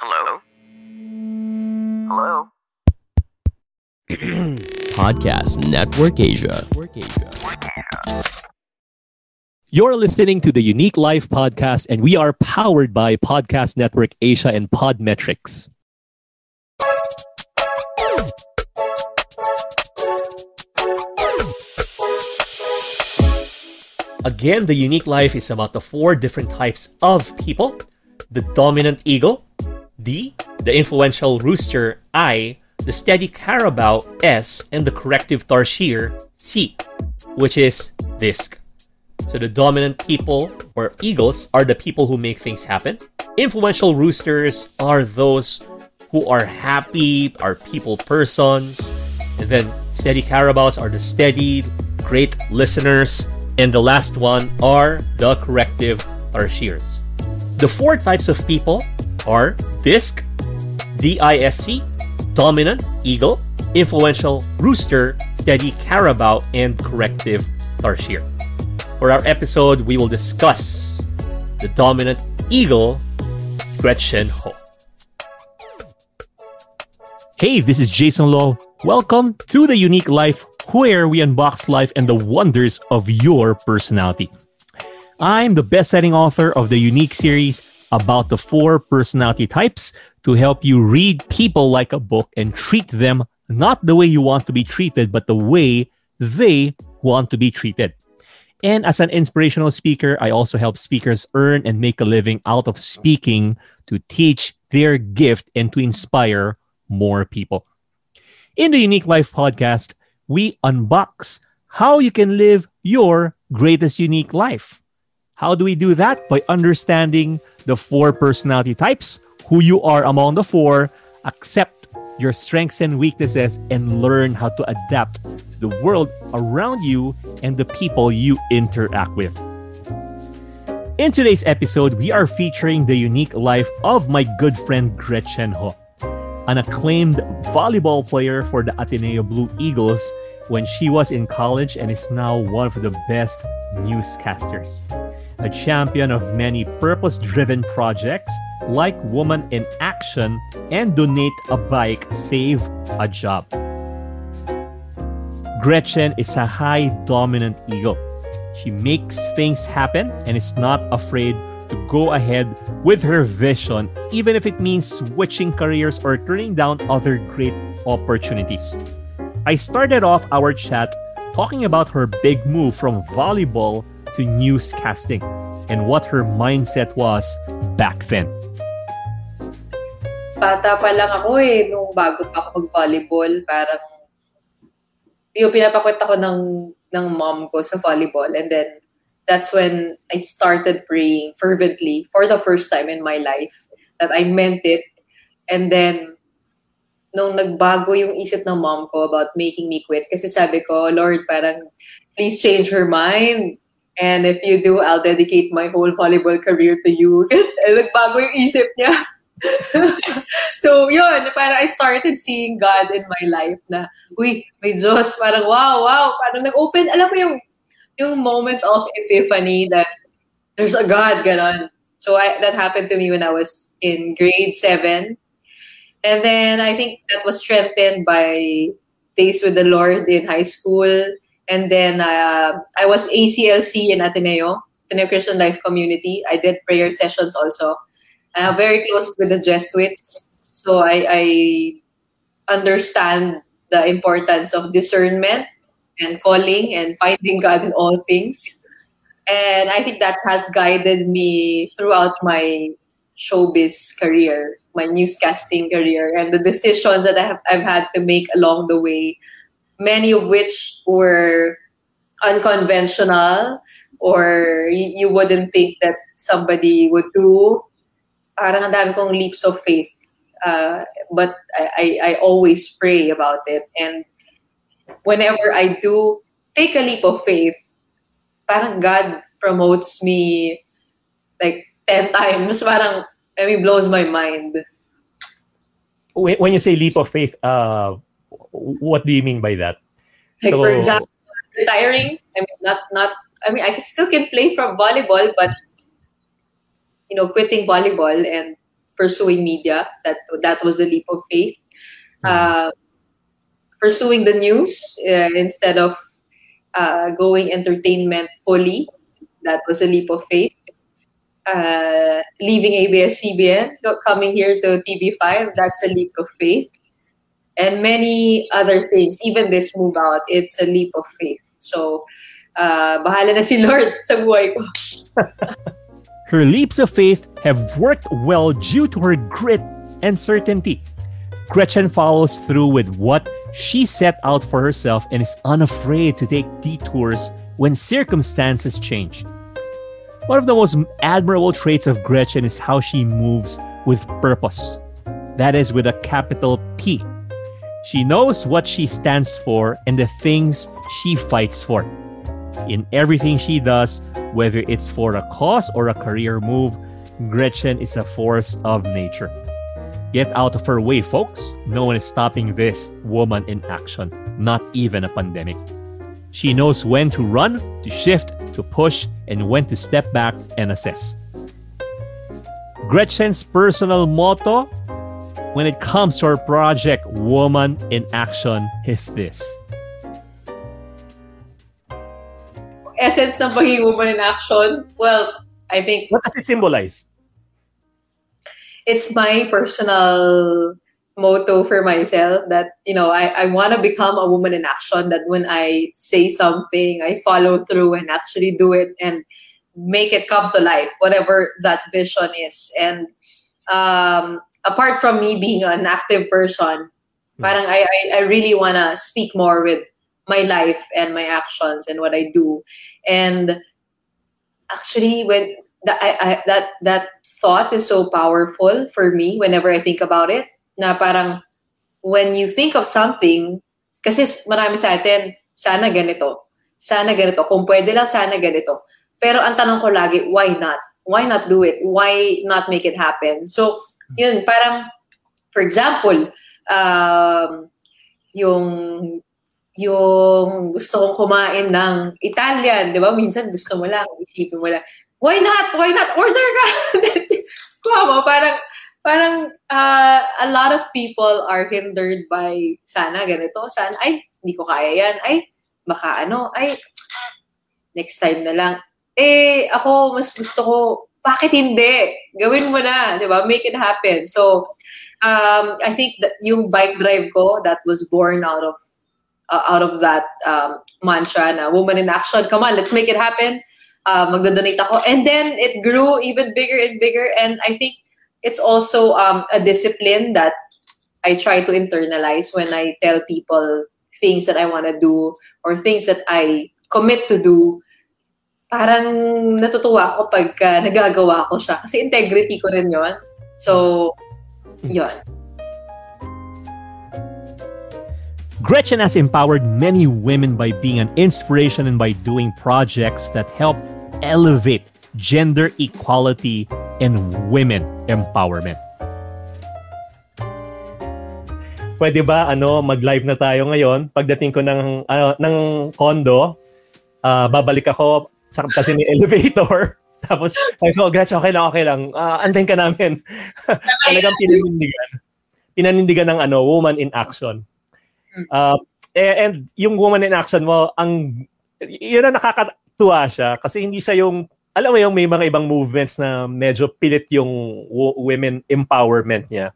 Hello? Hello? Podcast Network Asia. You're listening to the YOUnique Life podcast, and we are powered by Podcast Network Asia and Podmetrics. Again, the YOUnique Life is about the four different types of people the dominant eagle, D, the influential rooster, I, the steady carabao, S, and the corrective tarsier, C, which is disc. So the dominant people or eagles are the people who make things happen. Influential roosters are those who are happy, are people persons. And then steady carabaos are the steady, great listeners. And the last one are the corrective tarsiers. The four types of people are disc, D-I-S-C, dominant, eagle, influential, rooster, steady, carabao, and corrective, tarsier. For our episode, we will discuss the dominant eagle, Gretchen Ho. Hey, this is Jayson Lo. Welcome to the YOUnique Life, where we unbox life and the wonders of your personality. I'm the best selling author of the Unique series about the four personality types to help you read people like a book and treat them not the way you want to be treated, but the way they want to be treated. And as an inspirational speaker, I also help speakers earn and make a living out of speaking to teach their gift and to inspire more people. In the YOUnique Life podcast, we unbox how you can live your greatest unique life. How do we do that? By understanding the four personality types, who you are among the four, accept your strengths and weaknesses, and learn how to adapt to the world around you and the people you interact with. In today's episode, we are featuring the unique life of my good friend Gretchen Ho, an acclaimed volleyball player for the Ateneo Blue Eagles when she was in college and is now one of the best newscasters a champion of many purpose driven projects like Woman in Action and Donate a Bike, Save a Job. Gretchen is a high dominant eagle. She makes things happen and is not afraid to go ahead with her vision, even if it means switching careers or turning down other great opportunities. I started off our chat talking about her big move from volleyball to newscasting and what her mindset was back then. Bata pa lang ako eh, nung bago pa ako mag-volleyball, parang yung pinapakwenta ko ng, ng mom ko sa volleyball. And then, that's when I started praying fervently for the first time in my life that I meant it. And then, nung nagbago yung isip ng mom ko about making me quit, kasi sabi ko, Lord, parang, please change her mind. And if you do, I'll dedicate my whole volleyball career to you. Nagbago yung isip niya. so, yun, parang I started seeing God in my life na, uy, may Diyos, parang wow, wow, parang nag-open, alam mo yung, yung moment of epiphany that there's a God, ganon. So, I, that happened to me when I was in grade 7. And then I think that was strengthened by days with the Lord in high school. And then uh, I was ACLC in Ateneo, Ateneo Christian Life Community. I did prayer sessions also. Uh, very close with the Jesuits. So I, I understand the importance of discernment and calling and finding God in all things. And I think that has guided me throughout my showbiz career, my newscasting career, and the decisions that I have, I've had to make along the way many of which were unconventional, or you, wouldn't think that somebody would do. Parang ang dami kong leaps of faith. Uh, but I, I, I always pray about it. And whenever I do take a leap of faith, parang God promotes me like 10 times. Parang, I mean, blows my mind. When you say leap of faith, uh, what do you mean by that? Like so, for example, retiring. I mean, not not. I mean, I still can play from volleyball, but you know, quitting volleyball and pursuing media that that was a leap of faith. Mm-hmm. Uh, pursuing the news uh, instead of uh, going entertainment fully. That was a leap of faith. Uh, leaving ABS-CBN, coming here to TV5, that's a leap of faith. And many other things, even this move out, it's a leap of faith. So, uh, bahala na si Lord sa buhay ko. her leaps of faith have worked well due to her grit and certainty. Gretchen follows through with what she set out for herself and is unafraid to take detours when circumstances change. One of the most admirable traits of Gretchen is how she moves with purpose. That is with a capital P. She knows what she stands for and the things she fights for. In everything she does, whether it's for a cause or a career move, Gretchen is a force of nature. Get out of her way, folks. No one is stopping this woman in action, not even a pandemic. She knows when to run, to shift, to push, and when to step back and assess. Gretchen's personal motto when it comes to our project, Woman in Action, is this. Essence ng pagiging woman in action? Well, I think... What does it symbolize? it's my personal motto for myself that you know I, I want to become a woman in action that when i say something i follow through and actually do it and make it come to life whatever that vision is and um, apart from me being an active person mm. parang I, I, I really want to speak more with my life and my actions and what i do and actually when that I, I, that that thought is so powerful for me whenever I think about it. Na parang when you think of something, kasi marami sa atin, sana ganito, sana ganito, kung pwede lang sana ganito. Pero ang tanong ko lagi, why not? Why not do it? Why not make it happen? So, yun, parang, for example, um, yung yung gusto kong kumain ng Italian, di ba? Minsan gusto mo lang, isipin mo lang, why not? Why not? Order ka! Kuha mo, parang, parang uh, a lot of people are hindered by sana ganito, sana, ay, hindi ko kaya yan, ay, baka ano, ay, next time na lang. Eh, ako, mas gusto ko, bakit hindi? Gawin mo na, di ba? Make it happen. So, um, I think that yung bike drive ko, that was born out of uh, out of that um, mantra na woman in action. Come on, let's make it happen uh, magdodonate ako. And then it grew even bigger and bigger. And I think it's also um, a discipline that I try to internalize when I tell people things that I want to do or things that I commit to do. Parang natutuwa ako pag uh, nagagawa ko siya. Kasi integrity ko rin yon. So, yon. Gretchen has empowered many women by being an inspiration and by doing projects that help elevate gender equality and women empowerment. Pwede ba ano mag-live na tayo ngayon? Pagdating ko ng uh, ng condo, uh, babalik ako sa kasi ni elevator. Tapos sabi ko, Gretchen, okay lang, okay lang. Uh, antayin ka namin. Talagang pinanindigan. Pinanindigan ng ano, woman in action. Uh, and yung woman in action mo, ang yun ang nakaka tuwa siya kasi hindi siya yung alam mo yung may mga ibang movements na medyo pilit yung women empowerment niya.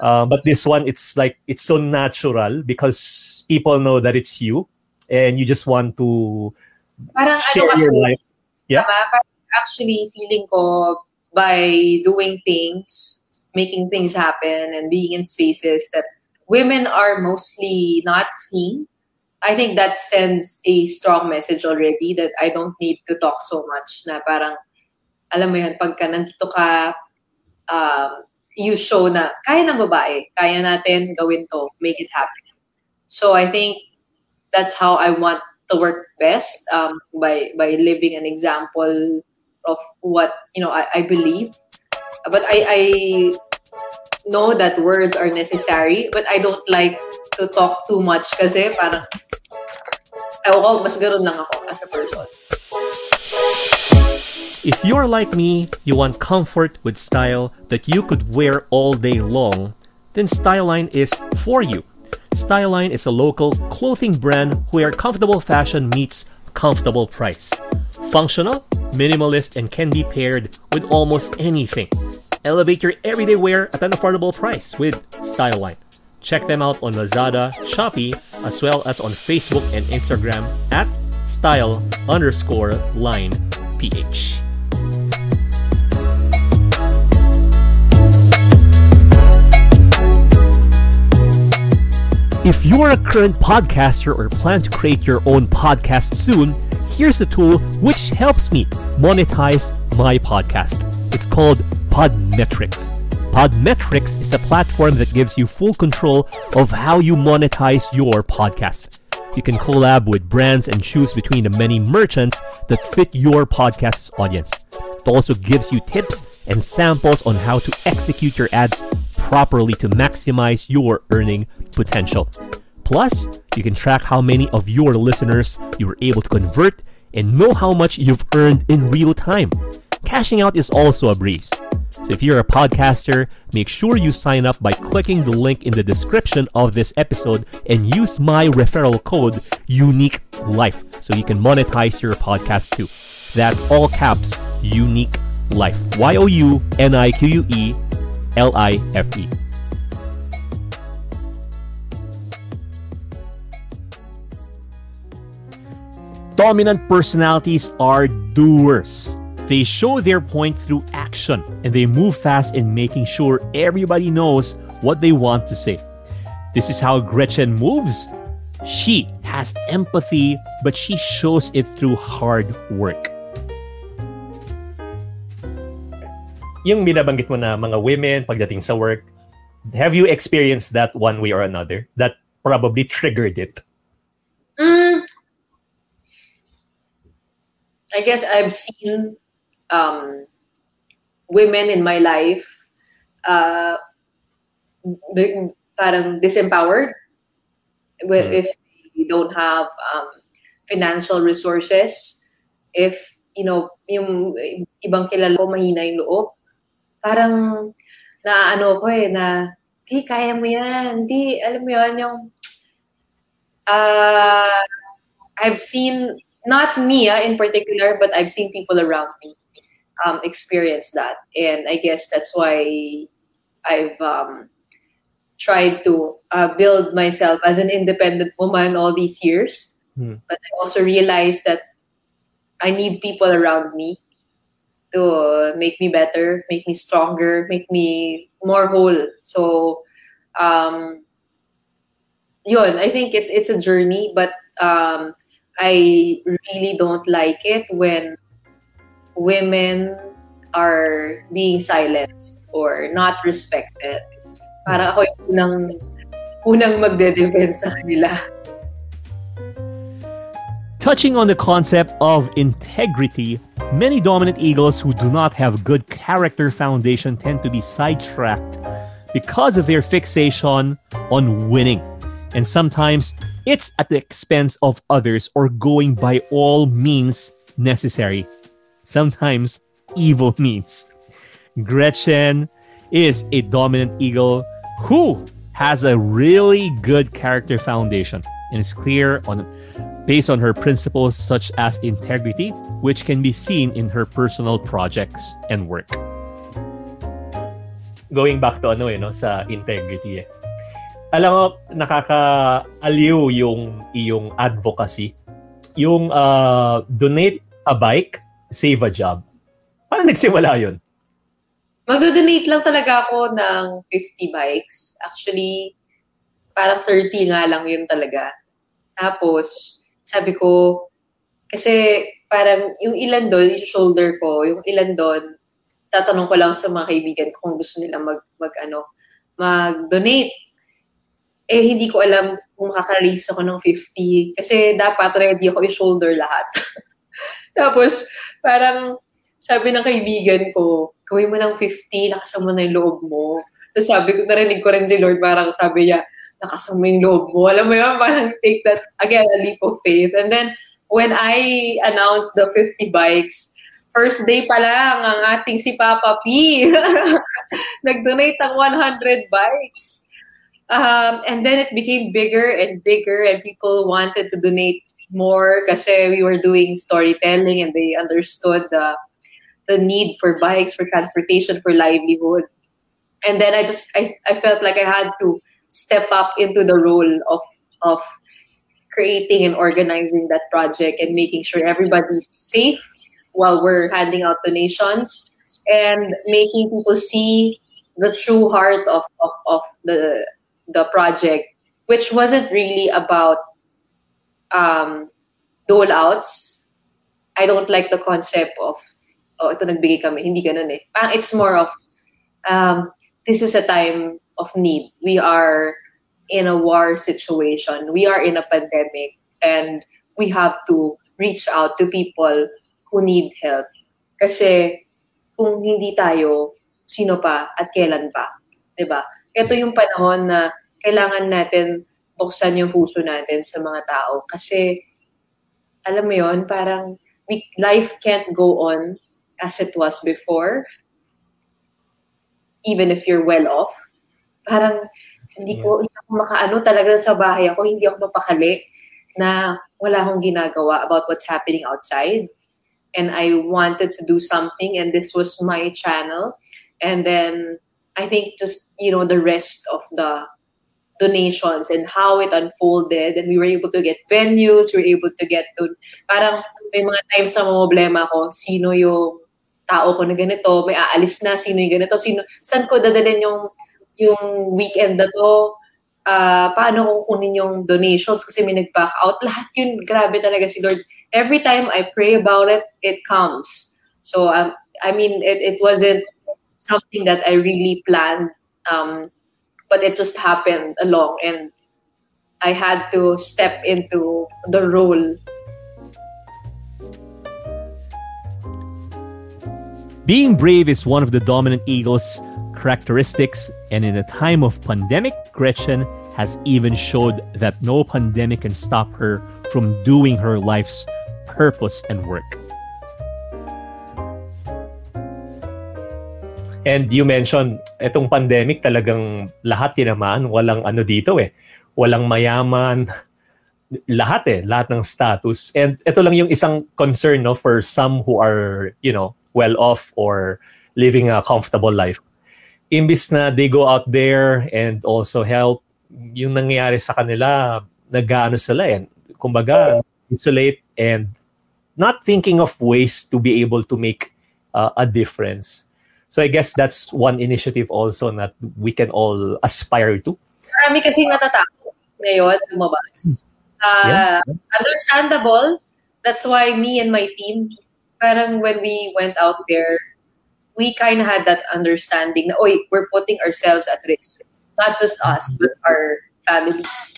Uh, but this one, it's like, it's so natural because people know that it's you and you just want to parang share ano your life. Yeah. Tama? actually, feeling ko by doing things, making things happen and being in spaces that women are mostly not seen I think that sends a strong message already that I don't need to talk so much na parang, alam mo yun, pagka nandito ka, um, you show na kaya ng babae, kaya natin gawin to, make it happen. So I think that's how I want to work best um, by by living an example of what you know I, I believe. But I, I know that words are necessary, but I don't like to talk too much kasi parang ewan mas ganun lang ako as a person. If you're like me, you want comfort with style that you could wear all day long, then Styleline is for you. Styleline is a local clothing brand where comfortable fashion meets comfortable price. Functional, minimalist, and can be paired with almost anything. Elevate your everyday wear at an affordable price with Styleline. Check them out on Lazada, Shopee, as well as on Facebook and Instagram at style underscore line ph. If you're a current podcaster or plan to create your own podcast soon, here's a tool which helps me monetize my podcast. It's called Podmetrics. Podmetrics is a platform that gives you full control of how you monetize your podcast. You can collab with brands and choose between the many merchants that fit your podcast's audience. It also gives you tips and samples on how to execute your ads properly to maximize your earning potential. Plus, you can track how many of your listeners you were able to convert and know how much you've earned in real time. Cashing out is also a breeze. So if you're a podcaster, make sure you sign up by clicking the link in the description of this episode and use my referral code YOUnique Life so you can monetize your podcast too. That's all caps YOUnique Life. Y O U N I Q U E L I F E. Dominant personalities are doers. They show their point through action and they move fast in making sure everybody knows what they want to say. This is how Gretchen moves. She has empathy, but she shows it through hard work. Yung binabanggit mo na mga women pagdating sa work, have you experienced that one way or another? That probably triggered it? Mm, I guess I've seen um, women in my life uh, parang disempowered with, Mm. if they don't have um, financial resources, if, you know, yung ibang kilala ko mahina yung loob, parang naano ko eh, na, di, kaya mo yan, di, alam mo yun, yung, uh, I've seen, not Mia in particular, but I've seen people around me um, experience that. And I guess that's why I've um, tried to uh, build myself as an independent woman all these years. Hmm. But I also realized that I need people around me to make me better, make me stronger, make me more whole. So, um, yun, I think it's it's a journey, but um, I really don't like it when women are being silenced or not respected. Para ako yung unang, unang magde-defend sa kanila. Touching on the concept of integrity, many dominant eagles who do not have good character foundation tend to be sidetracked because of their fixation on winning. And sometimes it's at the expense of others or going by all means necessary. Sometimes evil means. Gretchen is a dominant eagle who has a really good character foundation and is clear on based on her principles such as integrity, which can be seen in her personal projects and work. Going back to ano eh, no, sa integrity eh. Alam mo, nakaka-aliw yung iyong advocacy. Yung uh, donate a bike, save a job. Paano nagsimula yun? Magdo-donate lang talaga ako ng 50 bikes. Actually, parang 30 nga lang yun talaga. Tapos, sabi ko, kasi parang yung ilan doon, yung shoulder ko, yung ilan doon, tatanong ko lang sa mga kaibigan ko kung gusto nila mag, mag ano, mag-donate. Eh, hindi ko alam kung makaka-raise ako ng 50. Kasi dapat ready ako i-shoulder lahat. Tapos, parang sabi ng kaibigan ko, gawin mo ng 50, lakasan mo na yung loob mo. Tapos sabi ko, narinig ko rin si Lord, parang sabi niya, lakasan mo yung loob mo. Alam mo yun, parang take that, again, a leap of faith. And then, when I announced the 50 bikes, first day pa lang ang ating si Papa P. Nag-donate ng 100 bikes. Um, and then it became bigger and bigger and people wanted to donate more kasi we were doing storytelling and they understood the the need for bikes, for transportation, for livelihood. And then I just I, I felt like I had to step up into the role of of creating and organizing that project and making sure everybody's safe while we're handing out donations and making people see the true heart of, of, of the the project, which wasn't really about um, dole outs. I don't like the concept of, oh, ito nagbigay kami. Hindi ganun eh. Parang it's more of, um, this is a time of need. We are in a war situation. We are in a pandemic and we have to reach out to people who need help. Kasi kung hindi tayo, sino pa at kailan pa? ba? Ito yung panahon na kailangan natin buksan yung puso natin sa mga tao kasi alam mo yon parang we, life can't go on as it was before even if you're well off parang hindi ko, hindi ako makaano talaga sa bahay ako, hindi ako mapakali na wala akong ginagawa about what's happening outside. And I wanted to do something and this was my channel. And then I think just, you know, the rest of the donations and how it unfolded and we were able to get venues, we were able to get to, parang may mga times na problema ko, sino yung tao ko na ganito, may aalis na, sino yung ganito, sino, saan ko dadalhin yung yung weekend na to, uh, paano ko kunin yung donations kasi may nag-back out. Lahat yun, grabe talaga si Lord. Every time I pray about it, it comes. So, um, I mean, it, it wasn't something that I really planned, um, but it just happened along and I had to step into the role. Being brave is one of the dominant Eagles characteristics, and in a time of pandemic, Gretchen has even showed that no pandemic can stop her from doing her life's purpose and work. And you mentioned, itong pandemic talagang lahat tinamaan, walang ano dito eh. Walang mayaman, lahat eh, lahat ng status. And ito lang yung isang concern no, for some who are, you know, well off or living a comfortable life imbis na they go out there and also help, yung nangyayari sa kanila, nag-ano sila eh. Kumbaga, isolate and not thinking of ways to be able to make uh, a difference. So I guess that's one initiative also that we can all aspire to. Marami kasi natatakot ngayon lumabas. Uh, yeah. Understandable. That's why me and my team, parang when we went out there, we kind of had that understanding na, oy, we're putting ourselves at risk. Not just us, but our families.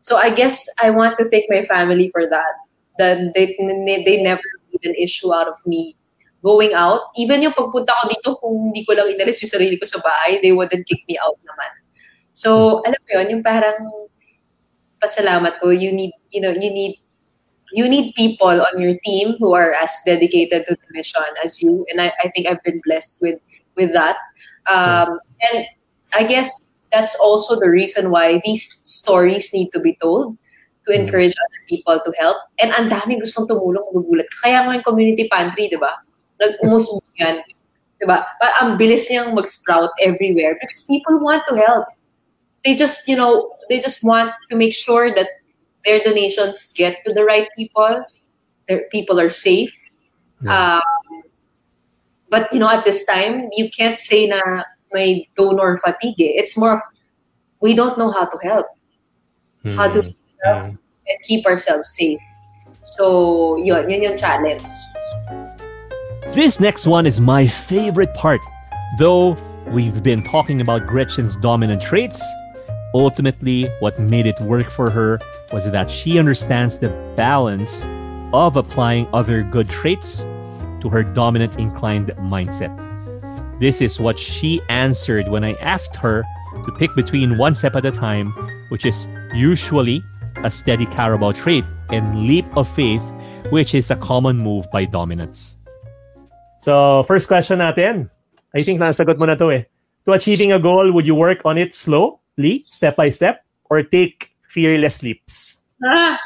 So I guess I want to thank my family for that. That they, they never made an issue out of me going out. Even yung pagpunta ko dito, kung hindi ko lang inalis yung sarili ko sa bahay, they wouldn't kick me out naman. So, alam mo yun, yung parang pasalamat ko, you need, you know, you need you need people on your team who are as dedicated to the mission as you and i, I think i've been blessed with with that. Um, and i guess that's also the reason why these stories need to be told to mm. encourage other people to help. And ang daming gustong tumulong gugulat kaya nga yung community pantry di ba? Nag-umusong yan di ba? Ang bilis niyang mag-sprout everywhere because people want to help. They just you know they just want to make sure that their donations get to the right people. Their people are safe. Yeah. Um, but you know, at this time, you can't say na may donor fatigue. It's more of we don't know how to help. Mm. How to help? Mm. and keep ourselves safe. So, yun, yun yung challenge. This next one is my favorite part. Though we've been talking about Gretchen's dominant traits, ultimately, what made it work for her was that she understands the balance of applying other good traits to her dominant inclined mindset. This is what she answered when I asked her to pick between one step at a time, which is usually a steady Carabao trait, and leap of faith, which is a common move by dominance. So, first question natin. I think nasagot mo na to eh. To achieving a goal, would you work on it slowly, step by step, or take fearless leaps? Ah,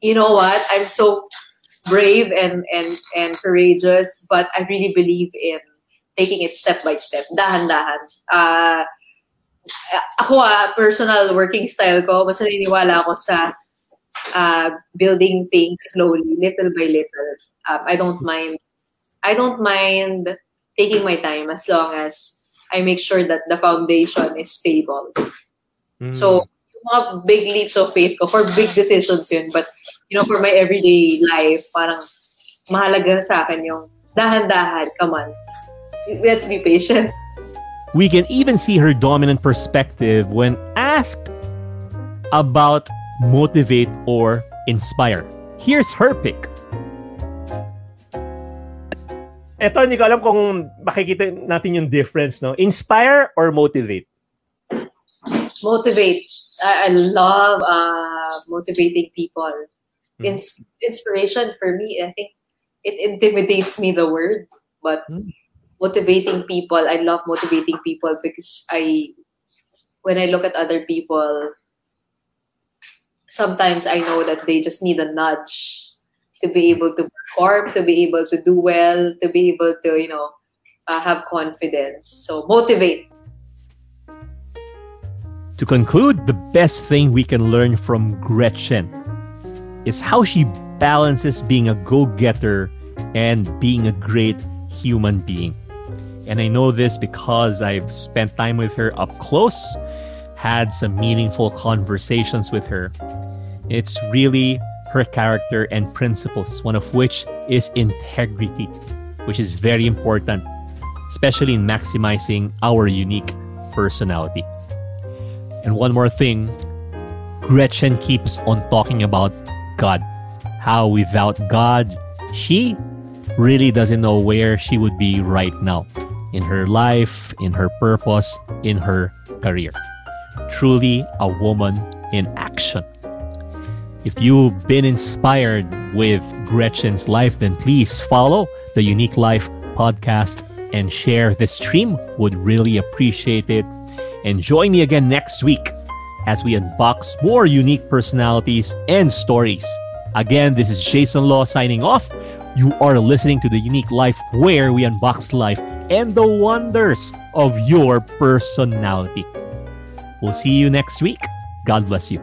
you know what? I'm so brave and and and courageous, but I really believe in taking it step by step, dahan-dahan. Uh, ako ah, personal working style ko, mas naniniwala ako sa uh, building things slowly, little by little. Um, I don't mind. I don't mind taking my time as long as I make sure that the foundation is stable. Mm. So, mga big leaps of faith ko for big decisions yun. But, you know, for my everyday life, parang mahalaga sa akin yung dahan-dahan, come on. Let's be patient. We can even see her dominant perspective when asked about motivate or inspire. Here's her pick. Ito, hindi ko alam kung makikita natin yung difference, no? Inspire or motivate? Motivate. I, I love uh, motivating people. Hmm. Ins- inspiration for me, I think it intimidates me the word, but hmm. motivating people, I love motivating people because I, when I look at other people, sometimes I know that they just need a nudge to be able to perform, to be able to do well, to be able to, you know, uh, have confidence. So motivate. To conclude, the best thing we can learn from Gretchen is how she balances being a go getter and being a great human being. And I know this because I've spent time with her up close, had some meaningful conversations with her. It's really her character and principles, one of which is integrity, which is very important, especially in maximizing our unique personality. And one more thing Gretchen keeps on talking about God. How without God, she really doesn't know where she would be right now in her life, in her purpose, in her career. Truly a woman in action. If you've been inspired with Gretchen's life, then please follow the YOUnique Life podcast and share this stream. Would really appreciate it. And join me again next week as we unbox more unique personalities and stories. Again, this is Jayson Lo signing off. You are listening to the YOUnique Life where we unbox life and the wonders of your personality. We'll see you next week. God bless you.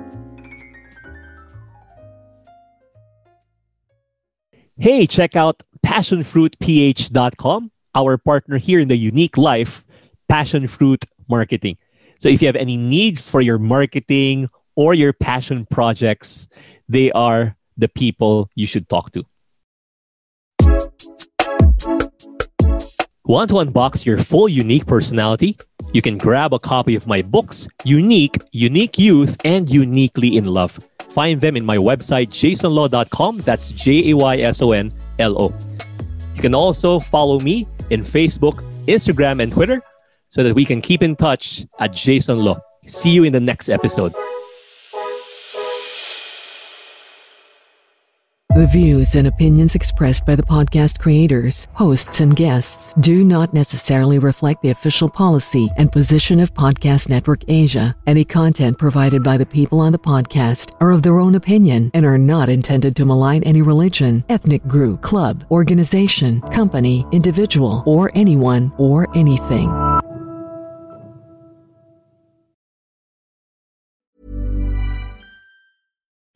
Hey, check out passionfruitph.com, our partner here in the unique life, Passion Fruit Marketing. So if you have any needs for your marketing or your passion projects, they are the people you should talk to. Want to unbox your full unique personality? You can grab a copy of my books, Unique, Unique Youth, and Uniquely in Love. Find them in my website, jaysonlo.com. That's J A Y S O N L O. You can also follow me in Facebook, Instagram, and Twitter so that we can keep in touch at Jayson Lo. See you in the next episode. The views and opinions expressed by the podcast creators, hosts, and guests do not necessarily reflect the official policy and position of Podcast Network Asia. Any content provided by the people on the podcast are of their own opinion and are not intended to malign any religion, ethnic group, club, organization, company, individual, or anyone or anything.